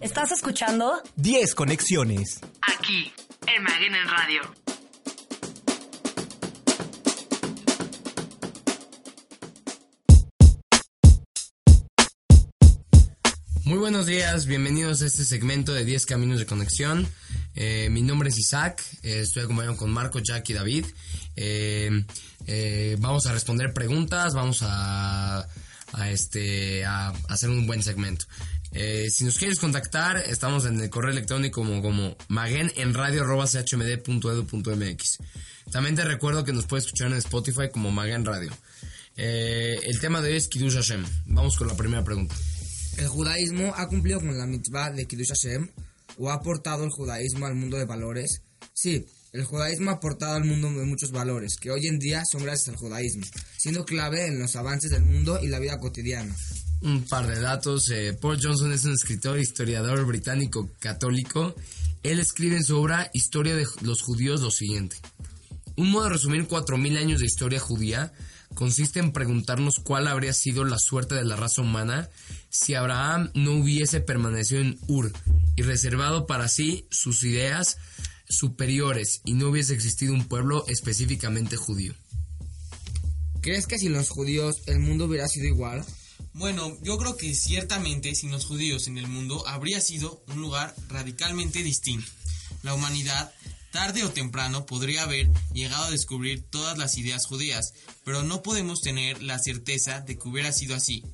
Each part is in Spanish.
Estás escuchando 10 conexiones. aquí en Maguen en Radio. Muy buenos días, bienvenidos a este segmento de 10 Caminos de Conexión. Eh, mi nombre es Isaac, eh, estoy acompañado con Marco, Jack y David. Eh, eh, vamos a responder preguntas, vamos a, a, este, a hacer un buen segmento. Eh, si nos quieres contactar, estamos en el correo electrónico como, como magenenradio.chmd.edu.mx. También te recuerdo que nos puedes escuchar en Spotify como Magen Radio. Eh, el tema de hoy es Kiddush Hashem. Vamos con la primera pregunta. El judaísmo ha cumplido con la mitzvah de Kiddush Hashem o ha aportado el judaísmo al mundo de valores. Sí, el judaísmo ha aportado al mundo de muchos valores que hoy en día son gracias al judaísmo, siendo clave en los avances del mundo y la vida cotidiana. Un par de datos. eh, Paul Johnson es un escritor historiador británico católico. Él escribe en su obra Historia de los judíos lo siguiente. Un modo de resumir 4.000 años de historia judía consiste en preguntarnos cuál habría sido la suerte de la raza humana si Abraham no hubiese permanecido en Ur y reservado para sí sus ideas superiores y no hubiese existido un pueblo específicamente judío. ¿Crees que sin los judíos el mundo hubiera sido igual? Bueno, yo creo que ciertamente sin los judíos en el mundo habría sido un lugar radicalmente distinto. La humanidad, tarde o temprano, podría haber llegado a descubrir todas las ideas judías, pero no podemos tener la certeza de que hubiera sido así.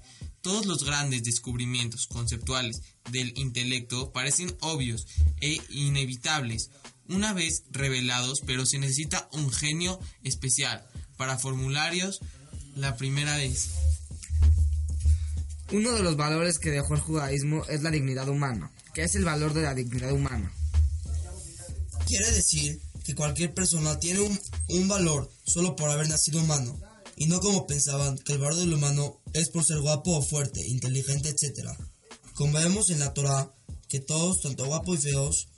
Todos los grandes descubrimientos conceptuales del intelecto parecen obvios e inevitables una vez revelados, pero se necesita un genio especial para formularios la primera vez. Uno de los valores que dejó el judaísmo es la dignidad humana. ¿Qué es el valor de la dignidad humana? Quiere decir que cualquier persona tiene un, un valor solo por haber nacido humano, y no como pensaban que el valor del humano es por ser guapo o fuerte, inteligente, etc. Como vemos en la Torah, que todos, tanto guapos y feos,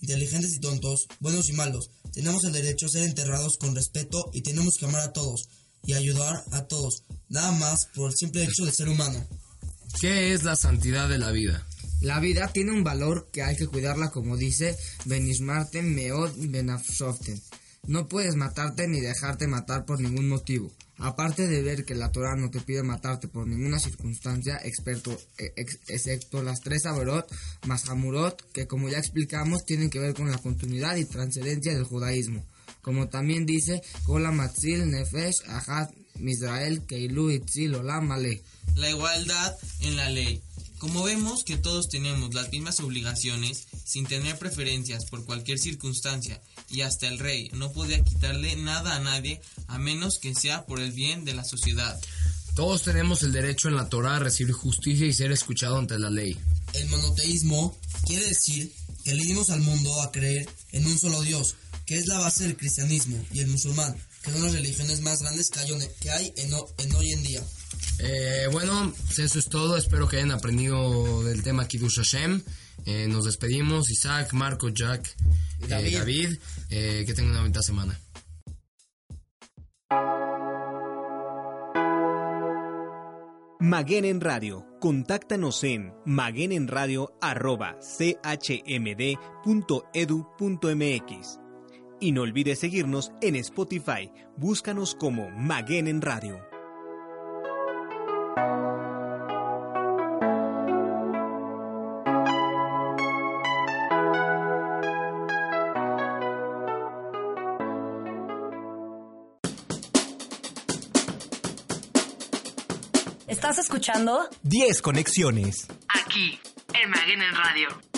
inteligentes y tontos, buenos y malos, tenemos el derecho a ser enterrados con respeto y tenemos que amar a todos y ayudar a todos, nada más por el simple hecho de ser humano. ¿Qué es la santidad de la vida? La vida tiene un valor que hay que cuidarla como dice Benishmarten Meod Benafsoften. No puedes matarte ni dejarte matar por ningún motivo. Aparte de ver que la Torah no te pide matarte por ninguna circunstancia, experto, ex- excepto las tres Averot más Hamurot, que como ya explicamos tienen que ver con la continuidad y trascendencia del judaísmo. Como también dice, Kola Matzil Nefesh Ahad Misrael Keilu Itzil. La igualdad en la ley. Como vemos que todos tenemos las mismas obligaciones, sin tener preferencias por cualquier circunstancia, y hasta el rey no podía quitarle nada a nadie a menos que sea por el bien de la sociedad. Todos tenemos el derecho en la Torah a recibir justicia y ser escuchado ante la ley. El monoteísmo quiere decir que le dimos al mundo a creer en un solo Dios, que es la base del cristianismo y el musulmán, que son las religiones más grandes que hay, que hay en, ho- en hoy en día. Eh, bueno, pues eso es todo. Espero que hayan aprendido del tema Kiddush Hashem. Eh, nos despedimos. Isaac, Marco, Jack, eh, David. David. Eh, que tengan una bonita semana. Maguen Radio. Contáctanos en magenenradio.chmd.edu.mx. Y no olvides seguirnos en Spotify. Búscanos como Maguen en Radio. Estás escuchando 10 conexiones. aquí en Maguen en Radio.